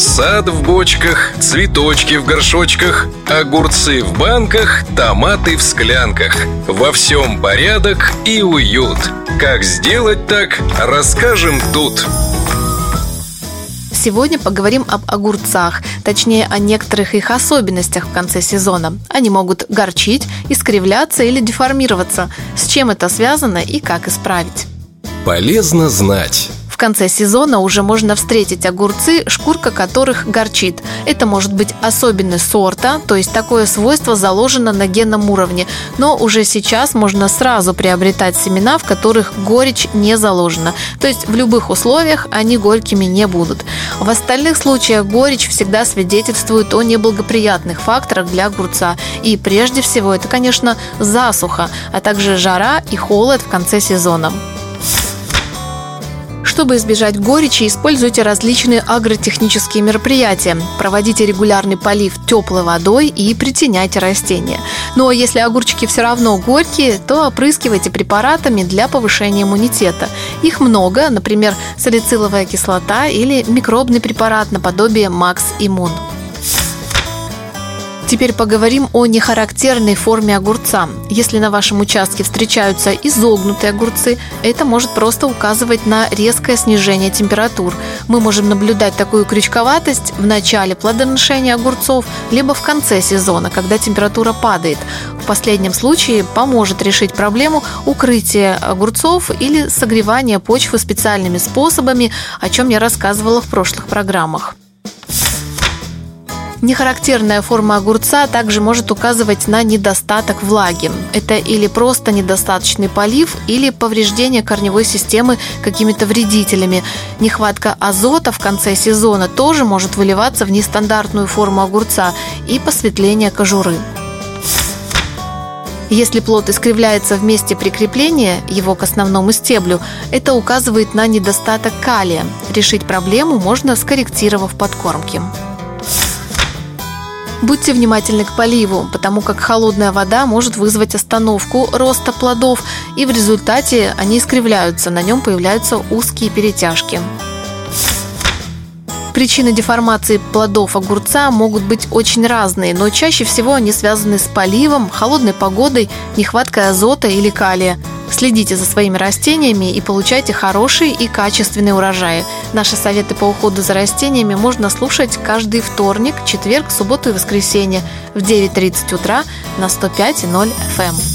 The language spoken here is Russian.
Сад в бочках, цветочки в горшочках, огурцы в банках, томаты в склянках. Во всем порядок и уют. Как сделать так, расскажем тут. Сегодня поговорим об огурцах, точнее о некоторых их особенностях в конце сезона. Они могут горчить, искривляться или деформироваться. С чем это связано и как исправить? Полезно знать конце сезона уже можно встретить огурцы, шкурка которых горчит. Это может быть особенность сорта, то есть такое свойство заложено на генном уровне, но уже сейчас можно сразу приобретать семена, в которых горечь не заложена. То есть в любых условиях они горькими не будут. В остальных случаях горечь всегда свидетельствует о неблагоприятных факторах для огурца. И прежде всего это, конечно, засуха, а также жара и холод в конце сезона. Чтобы избежать горечи, используйте различные агротехнические мероприятия. Проводите регулярный полив теплой водой и притеняйте растения. Но если огурчики все равно горькие, то опрыскивайте препаратами для повышения иммунитета. Их много, например, салициловая кислота или микробный препарат наподобие Макс Иммун. Теперь поговорим о нехарактерной форме огурца. Если на вашем участке встречаются изогнутые огурцы, это может просто указывать на резкое снижение температур. Мы можем наблюдать такую крючковатость в начале плодоношения огурцов, либо в конце сезона, когда температура падает. В последнем случае поможет решить проблему укрытия огурцов или согревания почвы специальными способами, о чем я рассказывала в прошлых программах. Нехарактерная форма огурца также может указывать на недостаток влаги. Это или просто недостаточный полив, или повреждение корневой системы какими-то вредителями. Нехватка азота в конце сезона тоже может выливаться в нестандартную форму огурца и посветление кожуры. Если плод искривляется в месте прикрепления его к основному стеблю, это указывает на недостаток калия. Решить проблему можно скорректировав подкормки. Будьте внимательны к поливу, потому как холодная вода может вызвать остановку роста плодов, и в результате они искривляются, на нем появляются узкие перетяжки. Причины деформации плодов огурца могут быть очень разные, но чаще всего они связаны с поливом, холодной погодой, нехваткой азота или калия – Следите за своими растениями и получайте хорошие и качественные урожаи. Наши советы по уходу за растениями можно слушать каждый вторник, четверг, субботу и воскресенье в 9.30 утра на 105.0 FM.